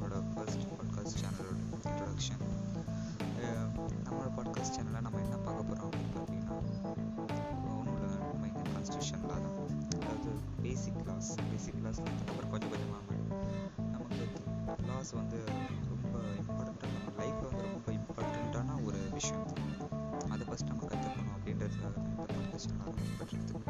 Podcast சேனலோட introduction நம்மளோட podcast சேனலில் நம்ம என்ன பார்க்க போகிறோம் அப்படின்னு பார்த்தீங்கன்னா ஒன்றும் இல்லை நம்ம இந்த கான்ஸ்டியூஷன் லா தான். அதாவது பேசிக் லாஸ் பேசிக் லாஸ் அப்புறம் கொஞ்சம் கொஞ்சமாக நமக்கு லாஸ் வந்து ரொம்ப இம்பார்ட்டண்ட்டாக நம்ம லைஃப்பில் வந்து ரொம்ப இம்பார்ட்டண்ட்டான ஒரு விஷயம். அதை ஃபஸ்ட் நம்ம கற்றுக்கணும் அப்படின்றதுக்காக தான் இந்த பாட்காஸ்ட் ஆரம்பிக்கப்பட்டிருக்கு